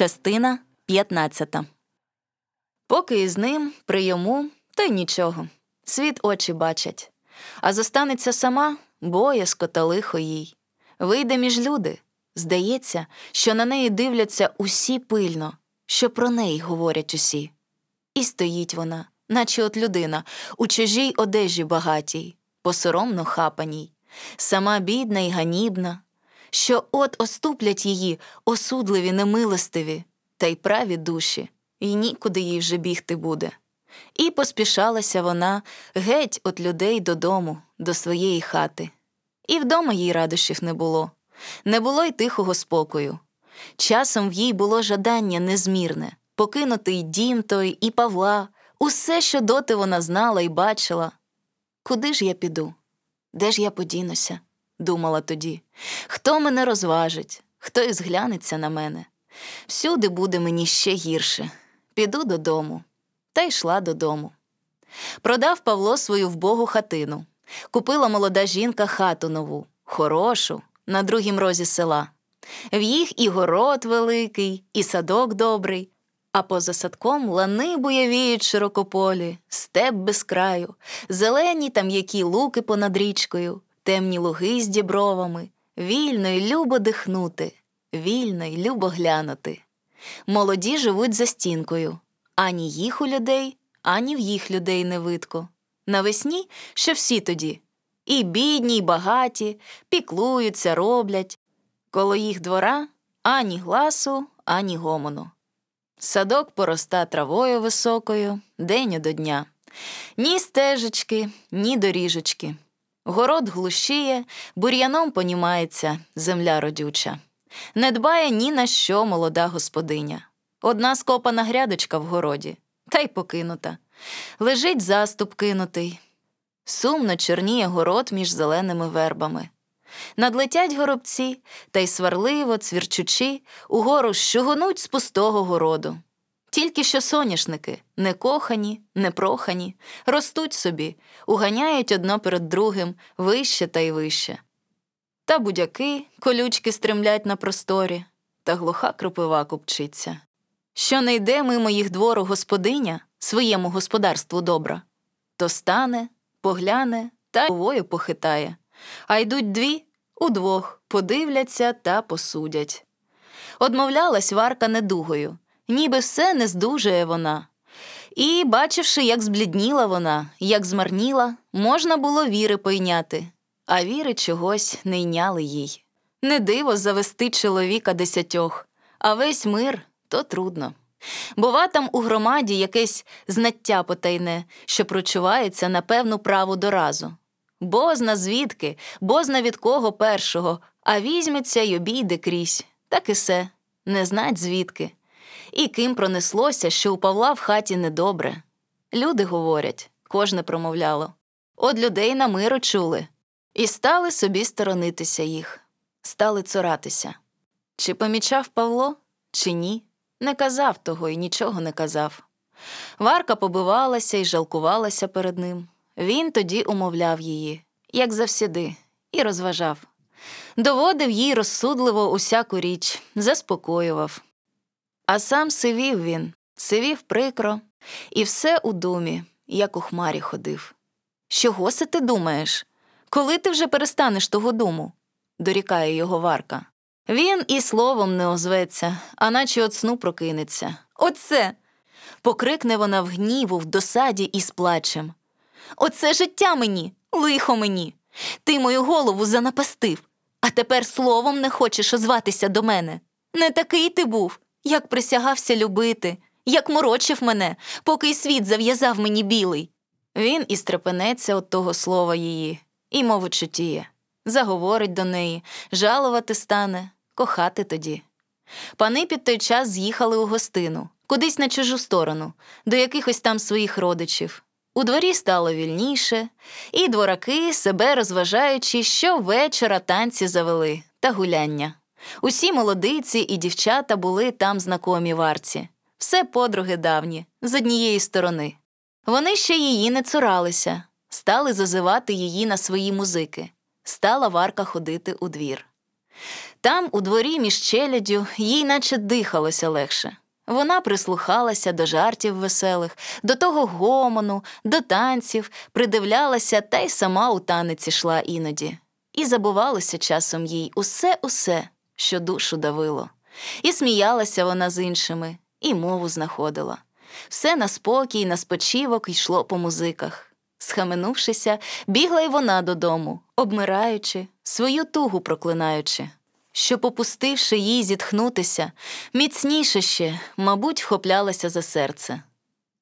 Частина 15 Поки із ним, при йому, то й нічого. Світ очі бачать. А зостанеться сама боязко та лихо їй. Вийде між люди. Здається, що на неї дивляться усі пильно, що про неї говорять усі. І стоїть вона, наче от людина, у чужій одежі багатій, посоромно хапаній, сама бідна й ганібна, що от оступлять її осудливі, немилостиві, та й праві душі, і нікуди їй вже бігти буде. І поспішалася вона геть от людей додому, до своєї хати. І вдома їй радощів не було, не було й тихого спокою. Часом в їй було жадання незмірне покинути й дім той, і Павла, усе, що доти вона знала і бачила. Куди ж я піду? Де ж я подінуся? Думала тоді. Хто мене розважить, хто і зглянеться на мене? Всюди буде мені ще гірше. Піду додому. Та йшла додому. Продав Павло свою вбогу хатину. Купила молода жінка хату нову, хорошу, на другім розі села. В їх і город великий, і садок добрий, а поза садком лани буявіють широкополі, степ без краю, зелені там які луки понад річкою, темні луги з дібровами, вільно й любо дихнути, вільно й любо глянути. Молоді живуть за стінкою, ані їх у людей, ані в їх людей не видко. Навесні що всі тоді і бідні, і багаті, піклуються, роблять. Коло їх двора ані гласу, ані гомону. Садок пороста травою високою, день до дня. Ні стежечки, ні доріжечки. Город глушіє, бур'яном понімається земля родюча. Не дбає ні на що молода господиня. Одна скопана грядочка в городі, та й покинута. Лежить заступ кинутий. Сумно чорніє город між зеленими вербами. Надлетять горобці та й сварливо, цвірчучи, угору щугонуть з пустого городу. Тільки що соняшники, не кохані, не прохані, ростуть собі, уганяють одно перед другим вище та й вище. Та будяки, колючки стремлять на просторі, та глуха кропива купчиться. Що не йде мимо їх двору господиня своєму господарству добра, то стане, погляне та головою похитає, а йдуть дві удвох подивляться та посудять. Одмовлялась Варка недугою, ніби все не здужує вона. І, бачивши, як зблідніла вона, як змарніла, можна було віри пойняти, а віри чогось не йняли їй. Не диво завести чоловіка десятьох, а весь мир то трудно. Бува там у громаді якесь знаття потайне, що прочувається на певну праву доразу. Бозна звідки, бозна від кого першого, а візьметься й обійде крізь, так і се, не знать звідки. І ким пронеслося, що у Павла в хаті недобре. Люди говорять, кожне промовляло. От людей на миру чули, і стали собі сторонитися їх, стали цуратися. Чи помічав Павло, чи ні? Не казав того і нічого не казав. Варка побивалася і жалкувалася перед ним. Він тоді умовляв її, як завсіди, і розважав. Доводив їй розсудливо усяку річ, заспокоював. А сам сивів він, сивів прикро, і все у думі, як у хмарі ходив. Чого се ти думаєш? Коли ти вже перестанеш того думу? дорікає його Варка. Він і словом не озветься, а наче от сну прокинеться. Оце. покрикне вона в гніву, в досаді і з плачем. Оце життя мені, лихо мені. Ти мою голову занапастив, а тепер словом не хочеш озватися до мене. Не такий ти був, як присягався любити, як морочив мене, поки й світ зав'язав мені білий. Він і стрепенеться от того слова її, і мову чутіє, заговорить до неї, жалувати стане, кохати тоді. Пани під той час з'їхали у гостину, кудись на чужу сторону, до якихось там своїх родичів. У дворі стало вільніше, і двораки, себе розважаючи, щовечора танці завели та гуляння. Усі молодиці і дівчата були там знакомі варці, все подруги давні, з однієї сторони. Вони ще її не цуралися, стали зазивати її на свої музики. Стала Варка ходити у двір. Там, у дворі між челядю, їй наче дихалося легше. Вона прислухалася до жартів веселих, до того гомону, до танців, придивлялася та й сама у танець ішла іноді. І забувалося часом їй усе усе, що душу давило. І сміялася вона з іншими, і мову знаходила. Все на спокій, на спочивок йшло по музиках. Схаменувшися, бігла й вона додому, обмираючи, свою тугу проклинаючи що, попустивши їй зітхнутися, міцніше ще, мабуть, вхоплялася за серце.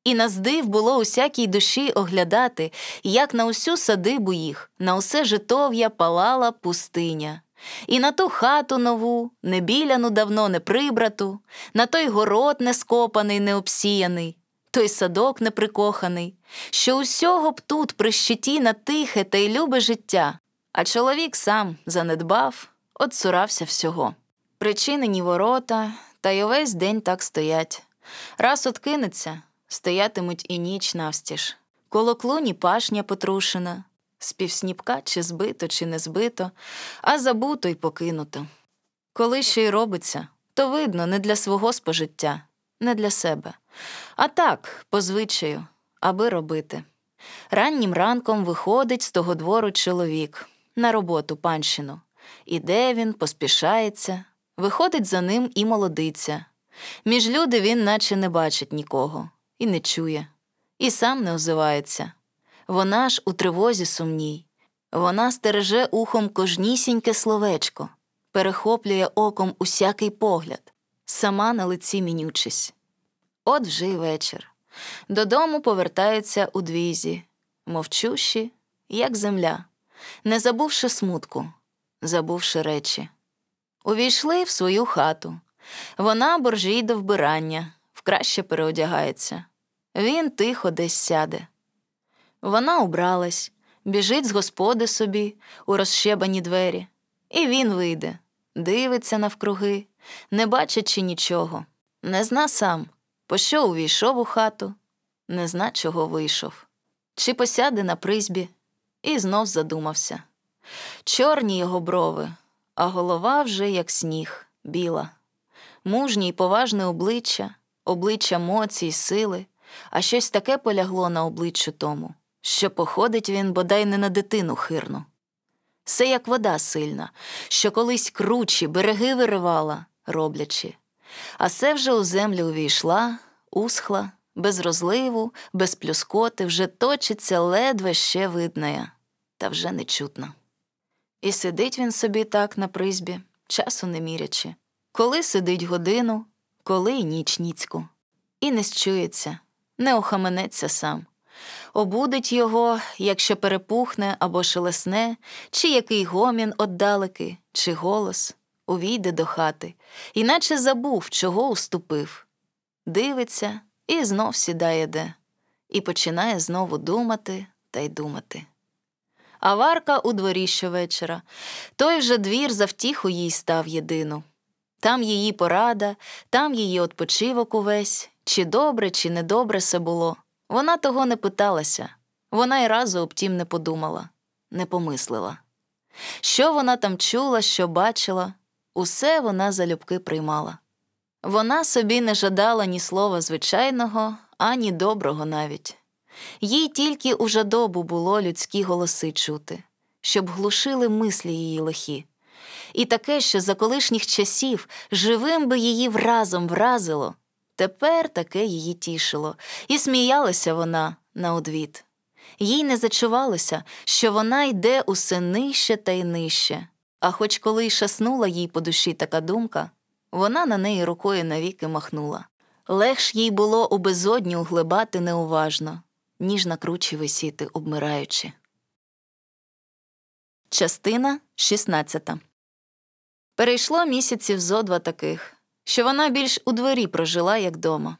І на здив було усякій душі оглядати, як на усю садибу їх, на усе житов'я палала пустиня, і на ту хату нову, небіляну давно не прибрату, на той город не скопаний, не обсіяний, той садок неприкоханий, що усього б тут при щиті на тихе та й любе життя, а чоловік сам занедбав, Отсурався всього. Причинені ворота, та й увесь день так стоять. Раз откинеться, стоятимуть і ніч навстіж. Коло клуні пашня потрушена, з півсніпка чи збито, чи не збито, а забуто й покинуто. Коли ще й робиться, то видно не для свого спожиття, не для себе, а так, по звичаю, аби робити. Раннім ранком виходить з того двору чоловік на роботу панщину. Іде він, поспішається, виходить за ним і молодиця. Між люди він наче не бачить нікого, і не чує, і сам не озивається. Вона ж у тривозі сумній, вона стереже ухом кожнісіньке словечко, перехоплює оком усякий погляд, сама на лиці мінючись. От вже й вечір. Додому повертаються у двізі, мовчущі, як земля, не забувши смутку забувши речі. Увійшли в свою хату. Вона боржій до вбирання, вкраще переодягається. Він тихо десь сяде. Вона убралась, біжить з господи собі у розщебані двері, і він вийде, дивиться навкруги, не бачачи нічого, не зна сам, по що увійшов у хату, не зна, чого вийшов, чи посяде на призбі, і знов задумався. Чорні його брови, а голова вже як сніг, біла, мужнє й поважне обличчя, обличчя моці й сили, а щось таке полягло на обличчю тому, що походить він бодай не на дитину хирну. Все як вода сильна, що колись кручі, береги виривала, роблячи, а все вже у землю увійшла, усхла, без розливу, без плюскоти, вже точиться ледве ще видная, та вже не чутна. І сидить він собі так на призбі, часу не мірячи, коли сидить годину, коли й ніч ніцьку. І не счується, не охаменеться сам. Обудить його, якщо перепухне або шелесне, чи який гомін отдалеки, чи голос, увійде до хати, іначе забув, чого уступив. Дивиться і знов сідає де, і починає знову думати та й думати а Варка у дворі щовечора. Той же двір за втіху їй став єдину. Там її порада, там її odpoчивок увесь, чи добре, чи недобре все було. Вона того не питалася, вона й разу об тім не подумала, не помислила. Що вона там чула, що бачила, усе вона залюбки приймала. Вона собі не жадала ні слова звичайного, ані доброго навіть. Їй тільки у жадобу було людські голоси чути, щоб глушили мислі її лихі. І таке, що за колишніх часів живим би її вразом вразило, тепер таке її тішило, і сміялася вона на одвід. Їй не зачувалося, що вона йде усе нижче та й нижче, а хоч коли й шаснула їй по душі така думка, вона на неї рукою навіки махнула. Легш їй було у безодню глибати неуважно ніж на кручі висіти, обмираючи. Частина 16 Перейшло місяців зо два таких, що вона більш у дворі прожила, як дома.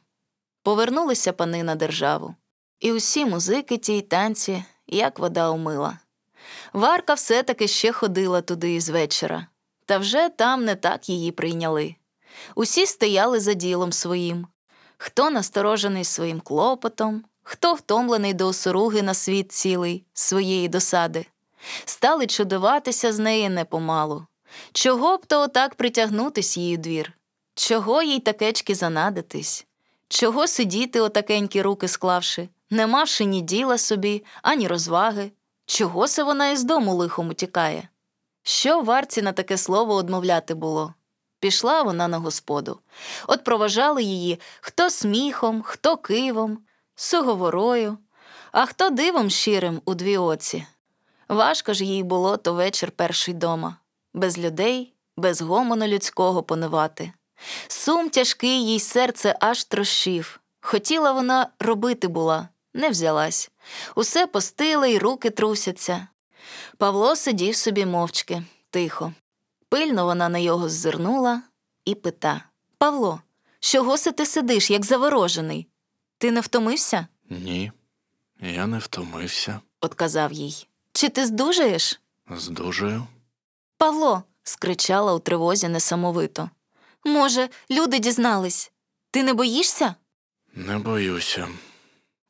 Повернулися пани на державу, і усі музики ті й танці, як вода умила. Варка все таки ще ходила туди із вечора, та вже там не так її прийняли. Усі стояли за ділом своїм, хто насторожений своїм клопотом, хто втомлений до осоруги на світ цілий своєї досади. Стали чудуватися з неї непомалу, Чого б то отак притягнутись її двір? Чого їй такечки занадитись? Чого сидіти отакенькі руки склавши, не мавши ні діла собі, ані розваги? Чого се вона із дому лихом утікає? Що варці на таке слово одмовляти було? Пішла вона на господу. От проважали її хто сміхом, хто кивом, суговорою, а хто дивом щирим у дві оці. Важко ж їй було то вечір перший дома, без людей, без гомону людського понивати. Сум тяжкий їй серце аж трощив. Хотіла вона робити була, не взялась. Усе постили й руки трусяться. Павло сидів собі мовчки, тихо. Пильно вона на його ззирнула і пита Павло, чого си ти сидиш, як заворожений? Ти не втомився? Ні, я не втомився. отказав їй. Чи ти здужаєш? Здужую. Павло. скричала у тривозі несамовито. Може, люди дізнались. Ти не боїшся? Не боюся.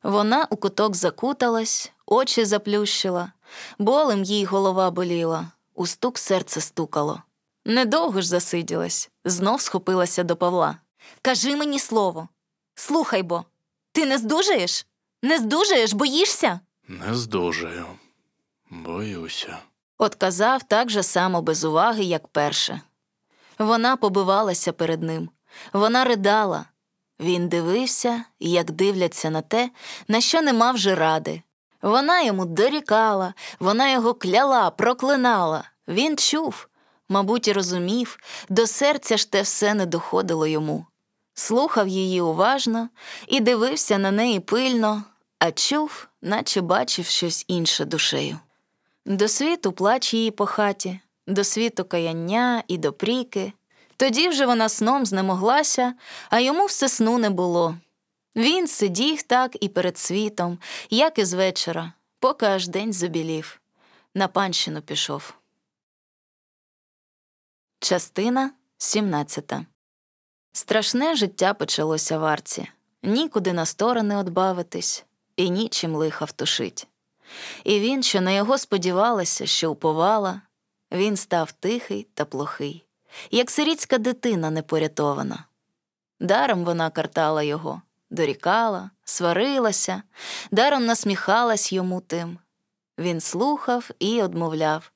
Вона у куток закуталась, очі заплющила, болем їй голова боліла, у стук серце стукало. Недовго ж засиділась, знов схопилася до Павла. Кажи мені слово. Слухай бо, ти не здужаєш? Не здужаєш, боїшся? Не здужаю. Боюся. Отказав так же само без уваги, як перше. Вона побивалася перед ним, вона ридала. Він дивився, як дивляться на те, на що не мав же ради. Вона йому дорікала, вона його кляла, проклинала. Він чув, мабуть, і розумів, до серця ж те все не доходило йому. Слухав її уважно і дивився на неї пильно, а чув, наче бачив щось інше душею. До світу плач її по хаті, до світу каяння і допріки. Тоді вже вона сном знемоглася, а йому все сну не було. Він сидів так і перед світом, як і з вечора, поки аж день забілів. На панщину пішов. Частина 17 Страшне життя почалося в арці. Нікуди на сторони одбавитись, і нічим лиха втушить. І він, що на його сподівалася, що уповала, він став тихий та плохий, як сирітська дитина непорятована. Даром вона картала його, дорікала, сварилася, даром насміхалась йому тим. Він слухав і одмовляв.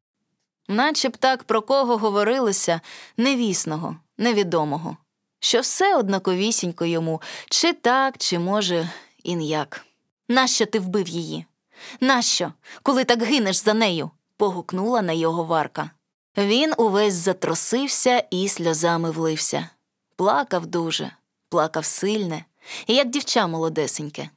Наче б так про кого говорилося невісного, невідомого, що все однаковісінько йому, чи так, чи, може, і ніяк. Нащо ти вбив її? Нащо, коли так гинеш за нею? Погукнула на його варка. Він увесь затросився і сльозами влився. Плакав дуже, плакав сильне, як дівча молодесеньке.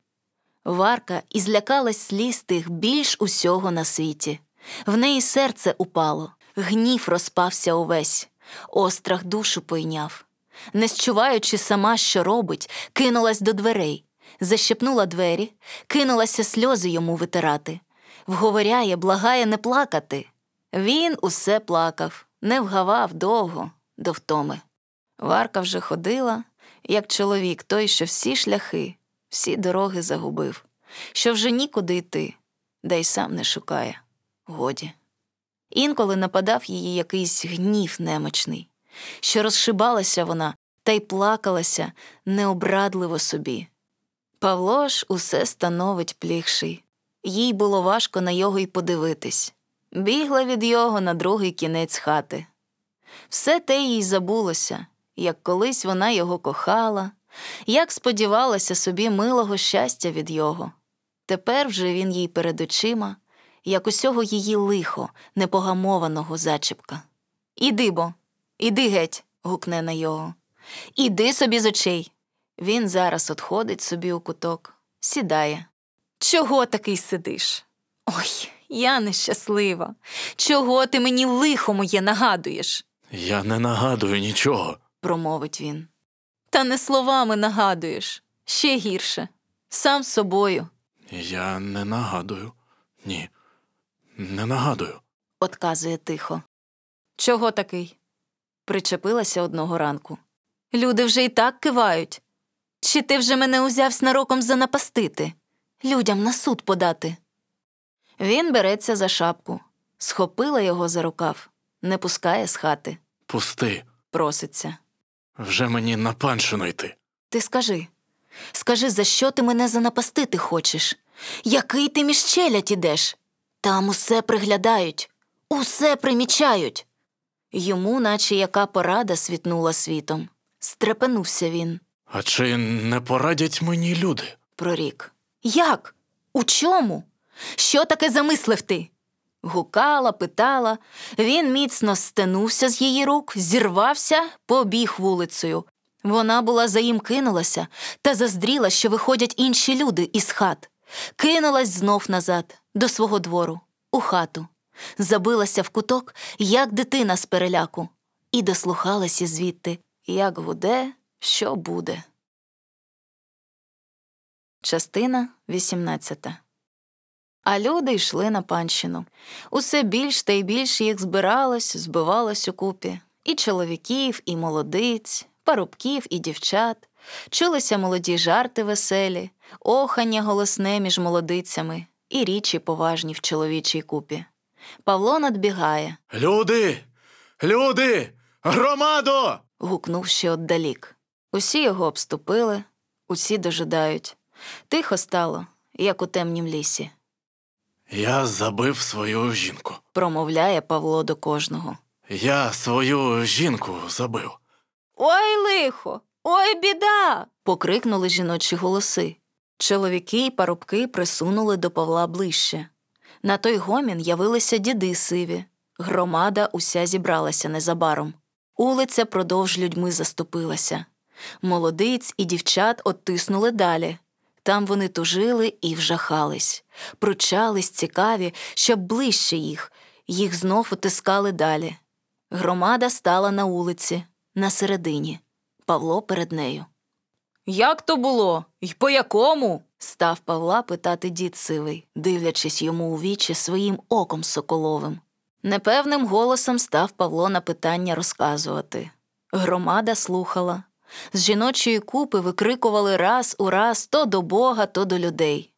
Варка і злякалась сліз тих більш усього на світі. В неї серце упало, гнів розпався увесь, острах душу пойняв. Не счуваючи сама, що робить, кинулась до дверей, защепнула двері, кинулася сльози йому витирати. Вговоряє, благає не плакати. Він усе плакав, не вгавав довго, до втоми. Варка вже ходила, як чоловік, той, що всі шляхи, всі дороги загубив, що вже нікуди йти, да й сам не шукає. Годі. Інколи нападав її якийсь гнів немочний, що розшибалася вона та й плакалася необрадливо собі. Павло ж усе становить плігший. Їй було важко на його й подивитись. Бігла від його на другий кінець хати. Все те їй забулося, як колись вона його кохала, як сподівалася собі милого щастя від його. Тепер вже він їй перед очима, як усього її лихо, непогамованого зачіпка. Іди бо, іди геть, гукне на його. Іди собі з очей. Він зараз отходить собі у куток, сідає. Чого такий сидиш? Ой, я нещаслива. Чого ти мені лихо моє нагадуєш? Я не нагадую нічого. промовить він. Та не словами нагадуєш, ще гірше, сам собою, Я не нагадую. Ні. Не нагадую. отказує тихо. Чого такий? Причепилася одного ранку. Люди вже й так кивають. Чи ти вже мене узяв снароком занапастити, людям на суд подати? Він береться за шапку, схопила його за рукав. не пускає з хати, Пусти. проситься. Вже мені на паншину йти. Ти скажи, скажи, за що ти мене занапастити хочеш? Який ти між челядь ідеш? Там усе приглядають, усе примічають. Йому, наче яка порада світнула світом. Стрепенувся він, А чи не порадять мені люди? прорік. Як? У чому? Що таке замислив ти? Гукала, питала. Він міцно стенувся з її рук, зірвався, побіг вулицею. Вона була за їм кинулася та заздріла, що виходять інші люди із хат. Кинулась знов назад, до свого двору, у хату. Забилася в куток, як дитина з переляку, і дослухалася звідти, як гуде, що буде. Частина 18 А люди йшли на панщину. Усе більш та й більш їх збиралось, збивалось укупі. І чоловіків, і молодиць, парубків, і дівчат. Чулися молоді жарти веселі, охання голосне між молодицями, і річі поважні в чоловічій купі. Павло надбігає, Люди! Люди! Громадо! гукнув ще отдалік. Усі його обступили, усі дожидають. Тихо стало, як у темнім лісі. Я забив свою жінку. промовляє Павло до кожного. Я свою жінку забив. Ой, лихо, ой, біда. покрикнули жіночі голоси. Чоловіки й парубки присунули до Павла ближче. На той гомін явилися діди сиві. Громада уся зібралася незабаром. Улиця продовж людьми заступилася. Молодиць і дівчат оттиснули далі. Там вони тужили і вжахались, пручались цікаві, щоб ближче їх, їх знов утискали далі. Громада стала на вулиці, на середині. Павло перед нею. Як то було? І по якому? став Павла питати дід сивий, дивлячись йому у вічі своїм оком соколовим. Непевним голосом став Павло на питання розказувати. Громада слухала. З жіночої купи викрикували раз у раз то до Бога, то до людей.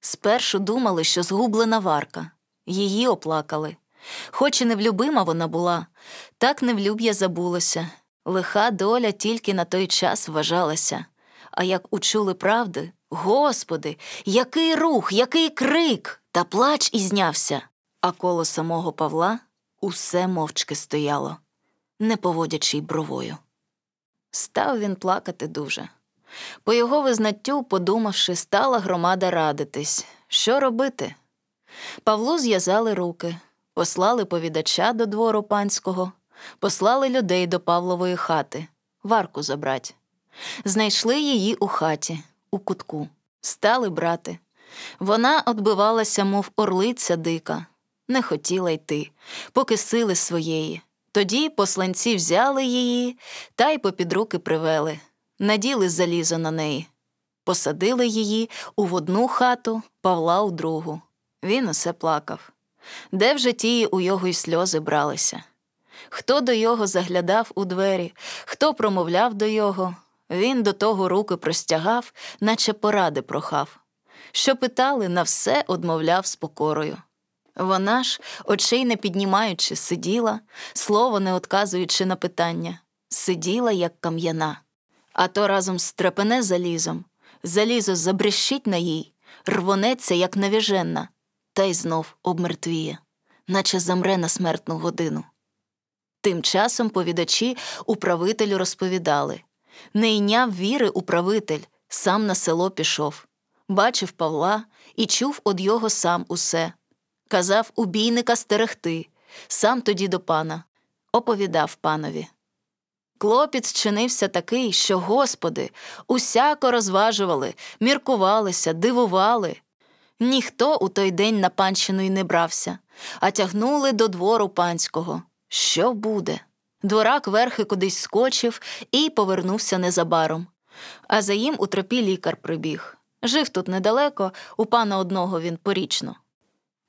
Спершу думали, що згублена варка. Її оплакали. Хоч і невлюбима вона була, так невлюб'я забулося. Лиха доля тільки на той час вважалася. А як учули правди, Господи, який рух, який крик, та плач і знявся. А коло самого Павла усе мовчки стояло, не поводячи й бровою. Став він плакати дуже. По його визнаттю, подумавши, стала громада радитись, що робити. Павлу зв'язали руки, послали повідача до двору панського, послали людей до Павлової хати, варку забрать. Знайшли її у хаті, у кутку, стали брати. Вона отбивалася, мов орлиця дика, не хотіла йти, поки сили своєї. Тоді посланці взяли її та й попід руки привели, наділи залізо на неї. Посадили її у одну хату, Павла у другу. Він усе плакав. Де в житті у його й сльози бралися? Хто до його заглядав у двері, хто промовляв до його, він до того руки простягав, наче поради прохав. Що питали, на все одмовляв з покорою. Вона ж, очей не піднімаючи, сиділа, слово не отказуючи на питання, сиділа, як кам'яна. А то разом стрепене залізом, залізо забрещить на їй, рвонеться, як навіженна, та й знов обмертвіє, наче замре на смертну годину. Тим часом повідачі управителю розповідали не йняв віри управитель, сам на село пішов, бачив Павла і чув од його сам усе. Казав убійника стерегти, сам тоді до пана, оповідав панові. Клопіт зчинився такий, що, господи, усяко розважували, міркувалися, дивували. Ніхто у той день на панщину й не брався, а тягнули до двору панського. Що буде? Дворак верхи кудись скочив і повернувся незабаром. А за їм у тропі лікар прибіг. Жив тут недалеко, у пана одного він порічно.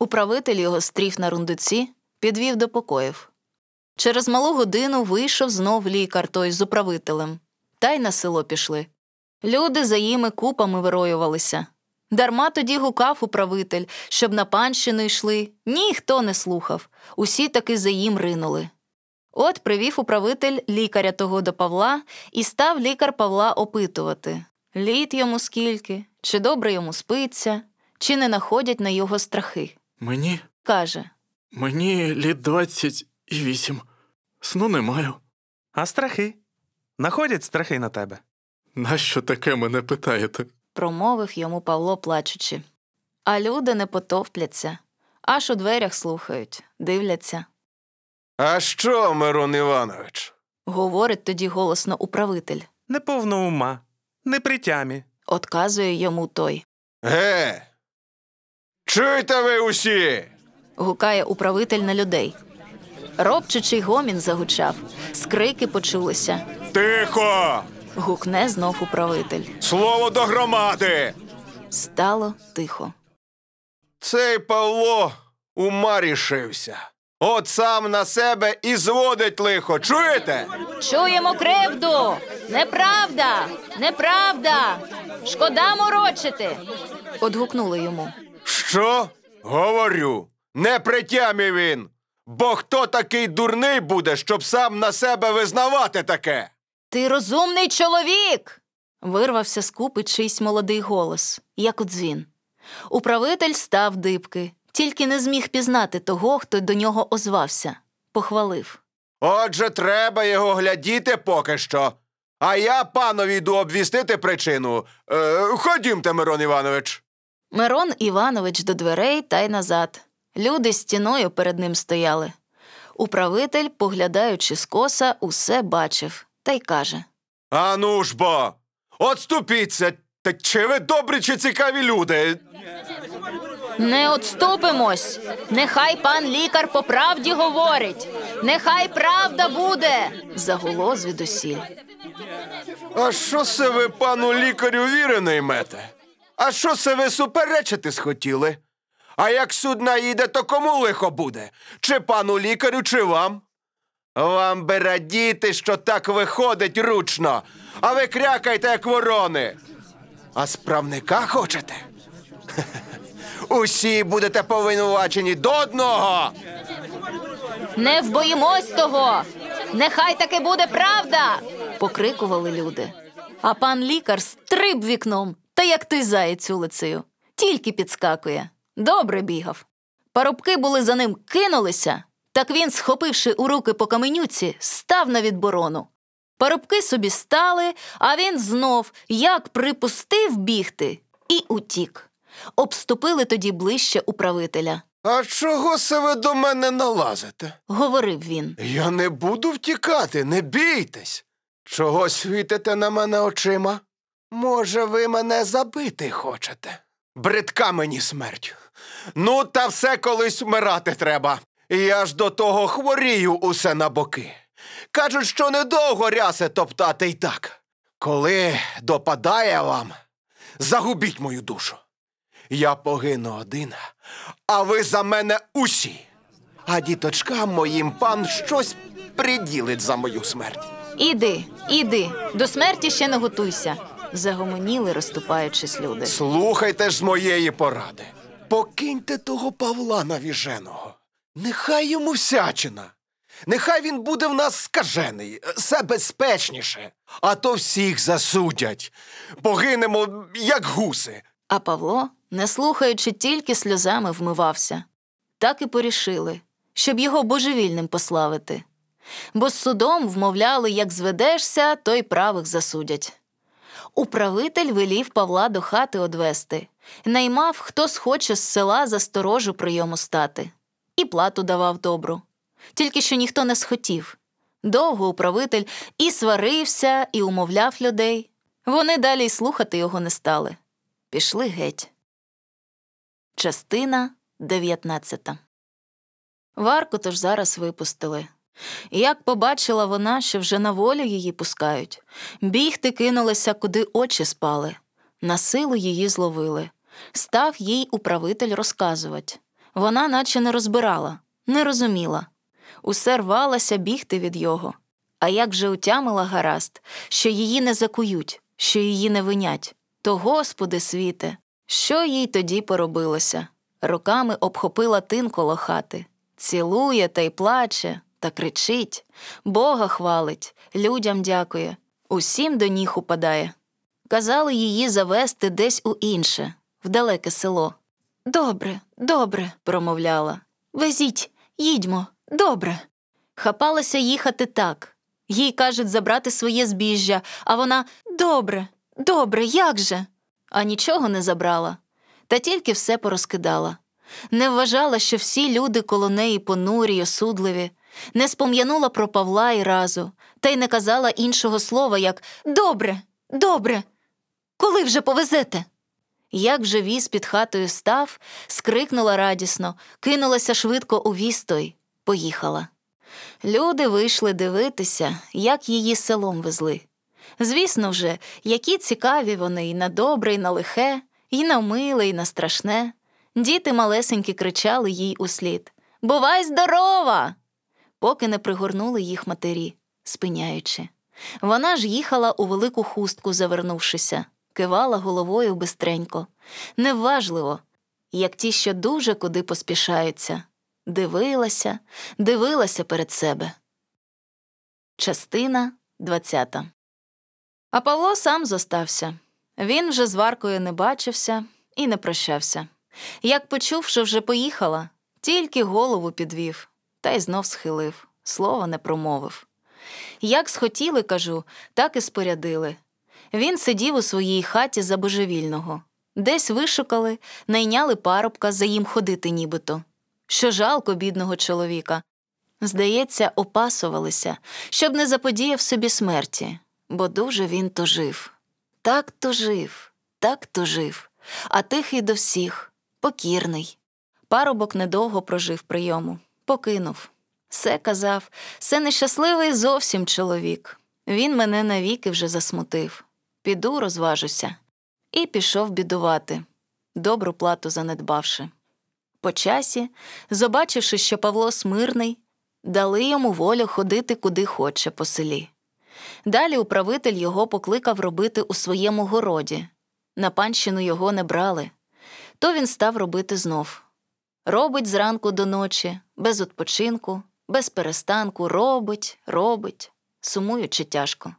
Управитель його стрів на рундуці, підвів до покоїв. Через малу годину вийшов знов лікар той з управителем, та й на село пішли. Люди за їми купами вироювалися. Дарма тоді гукав управитель, щоб на панщину йшли. Ніхто не слухав, усі таки за їм ринули. От привів управитель лікаря того до Павла і став лікар Павла опитувати літ йому скільки, чи добре йому спиться, чи не находять на його страхи. Мені, Каже: мені літ двадцять і вісім. Сну не маю. А страхи? Находять страхи на тебе. Нащо таке мене питаєте? промовив йому Павло, плачучи. А люди не потовпляться, аж у дверях слухають, дивляться. А що, Мирон Іванович? Говорить тоді голосно управитель. Не повно ума, не при тямі. Отказує йому той. Ге. Чуєте ви усі? Гукає управитель на людей. Робчичий гомін загучав, скрики почулися. Тихо! Гукне знов управитель. Слово до громади! Стало тихо. Цей Павло ума рішився. От сам на себе і зводить лихо. Чуєте? Чуємо кривду! Неправда! Неправда! Шкода морочити! Одгукнули йому. Що? Говорю, не при тямі він. Бо хто такий дурний буде, щоб сам на себе визнавати таке? Ти розумний чоловік. Вирвався з купи чийсь молодий голос, як у дзвін. Управитель став дибки, тільки не зміг пізнати того, хто до нього озвався. Похвалив. Отже, треба його глядіти поки що. А я панові йду обвістити причину. Е, ходімте, Мирон Іванович. Мирон Іванович до дверей та й назад. Люди стіною перед ним стояли. Управитель, поглядаючи скоса, усе бачив та й каже: А ну ж бо! Отступіться! Та чи ви добрі чи цікаві люди? Не отступимось. Нехай пан лікар по правді говорить. Нехай правда буде. загуло звідусіль. А що се ви пану лікарю віри не ймете? А що се ви суперечити схотіли? А як суд наїде, то кому лихо буде? Чи пану лікарю, чи вам? Вам би радіти, що так виходить ручно, а ви крякайте, як ворони. А справника хочете? Усі будете повинувачені до одного. Не вбоїмось того. Нехай таки буде правда. покрикували люди. А пан лікар стриб вікном, та як ти заєць улицею. Тільки підскакує. Добре бігав. Парубки були за ним кинулися, так він, схопивши у руки по каменюці, став на відборону. Парубки собі стали, а він знов, як припустив бігти, і утік. Обступили тоді ближче управителя. А чого се ви до мене налазите? Говорив він. Я не буду втікати, не бійтесь. Чого світите на мене очима? Може, ви мене забити хочете? Бридка мені смерть. Ну, та все колись вмирати треба. Я ж до того хворію усе на боки. Кажуть, що недовго рясе топтати й так. Коли допадає вам, загубіть мою душу. Я погину один, а ви за мене усі. А діточкам моїм пан щось приділить за мою смерть. Іди, іди, до смерті ще не готуйся. Загомоніли, розступаючись люди. Слухайте ж з моєї поради. Покиньте того Павла навіженого. Нехай йому всячина. Нехай він буде в нас скажений, все безпечніше, а то всіх засудять. Погинемо, як гуси. А Павло, не слухаючи, тільки сльозами вмивався. Так і порішили, щоб його божевільним пославити. Бо з судом вмовляли, як зведешся, то й правих засудять. Управитель велів Павла до хати одвести, наймав, хто схоче з села за сторожу прийому стати, і плату давав добру. Тільки що ніхто не схотів. Довго управитель і сварився, і умовляв людей. Вони далі й слухати його не стали. Пішли геть. Частина 19 Варку тож зараз випустили. Як побачила вона, що вже на волю її пускають, бігти кинулася, куди очі спали. На силу її зловили. Став їй управитель розказувати. Вона наче не розбирала, не розуміла. Усе рвалася бігти від його. А як же утямила гаразд, що її не закують, що її не винять, то, Господи світе, що їй тоді поробилося? Руками обхопила тин коло хати, цілує та й плаче, та кричить, Бога хвалить, людям дякує, усім до ніг упадає. Казали її завести десь у інше, в далеке село. Добре, добре, промовляла. Везіть, їдьмо, добре. Хапалася їхати так. Їй кажуть забрати своє збіжжя, а вона добре, добре, як же? А нічого не забрала, та тільки все порозкидала. Не вважала, що всі люди коло неї понурі й осудливі, не спом'янула про Павла і разу, та й не казала іншого слова, як добре, добре. Коли вже повезете? Як вже віз під хатою став, скрикнула радісно, кинулася швидко у віз той, поїхала. Люди вийшли дивитися, як її селом везли. Звісно вже, які цікаві вони і на добре, і на лихе, і на миле, і на страшне. Діти малесенькі кричали їй услід Бувай здорова! Поки не пригорнули їх матері, спиняючи. Вона ж їхала у велику хустку, завернувшися, кивала головою бистренько, неважливо, як ті, що дуже куди поспішаються, дивилася, дивилася перед себе. Частина двадцята. А Павло сам зостався. Він вже з Варкою не бачився і не прощався. Як почув, що вже поїхала, тільки голову підвів, та й знов схилив, слова не промовив. Як схотіли, кажу, так і спорядили. Він сидів у своїй хаті за божевільного, десь вишукали, найняли парубка за їм ходити нібито. Що жалко бідного чоловіка. Здається, опасувалися, щоб не заподіяв собі смерті, бо дуже він тужив. Так тужив, так тужив, а тихий до всіх, покірний. Парубок недовго прожив прийому, покинув. Все казав, це нещасливий зовсім чоловік. Він мене навіки вже засмутив. Піду, розважуся. І пішов бідувати, добру плату занедбавши. По часі, побачивши, що Павло смирний, дали йому волю ходити куди хоче по селі. Далі управитель його покликав робити у своєму городі. На панщину його не брали. То він став робити знов. Робить зранку до ночі, без відпочинку, без перестанку, робить, робить, сумуючи тяжко.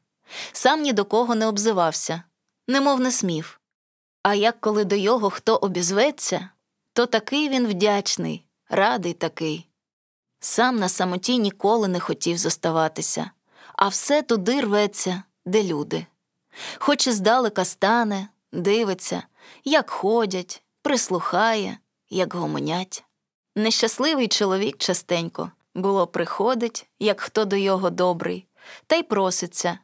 Сам ні до кого не обзивався, немов не смів. А як коли до його хто обізветься, то такий він вдячний, радий такий. Сам на самоті ніколи не хотів зоставатися, а все туди рветься, де люди. Хоч і здалека стане, дивиться, як ходять, прислухає, як гомонять. Нещасливий чоловік частенько було приходить, як хто до його добрий, та й проситься.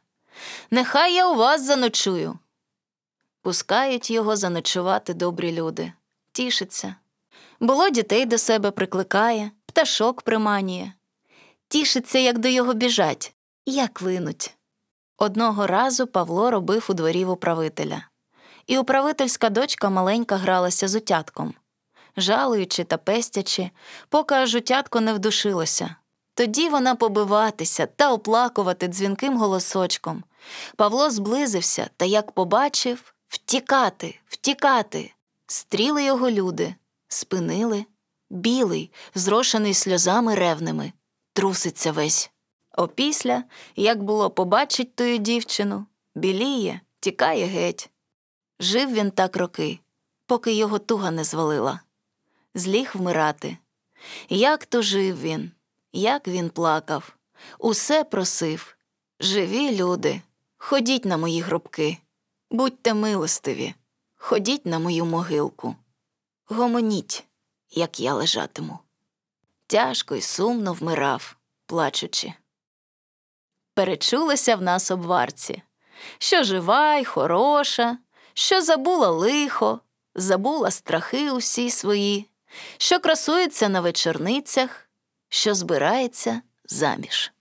Нехай я у вас заночую. Пускають його заночувати добрі люди, тішиться. Було дітей до себе прикликає, пташок приманює. Тішиться, як до його біжать, як линуть. Одного разу Павло робив у дворі управителя, і управительська дочка маленька гралася з утятком, жалуючи та пестячи, поки аж утятко не вдушилося. Тоді вона побиватися та оплакувати дзвінким голосочком. Павло зблизився та, як побачив, втікати, втікати. Стріли його люди, спинили, білий, зрошений сльозами ревними, труситься весь. Опісля, як було побачить тую дівчину, біліє, тікає геть. Жив він так роки, поки його туга не звалила. Зліг вмирати. Як то жив він, як він плакав, усе просив. Живі люди, ходіть на мої гробки, будьте милостиві, ходіть на мою могилку. Гомоніть, як я лежатиму. Тяжко й сумно вмирав, плачучи. Перечулися в нас обварці, що жива й хороша, що забула лихо, забула страхи усі свої, що красується на вечорницях, що збирається заміж.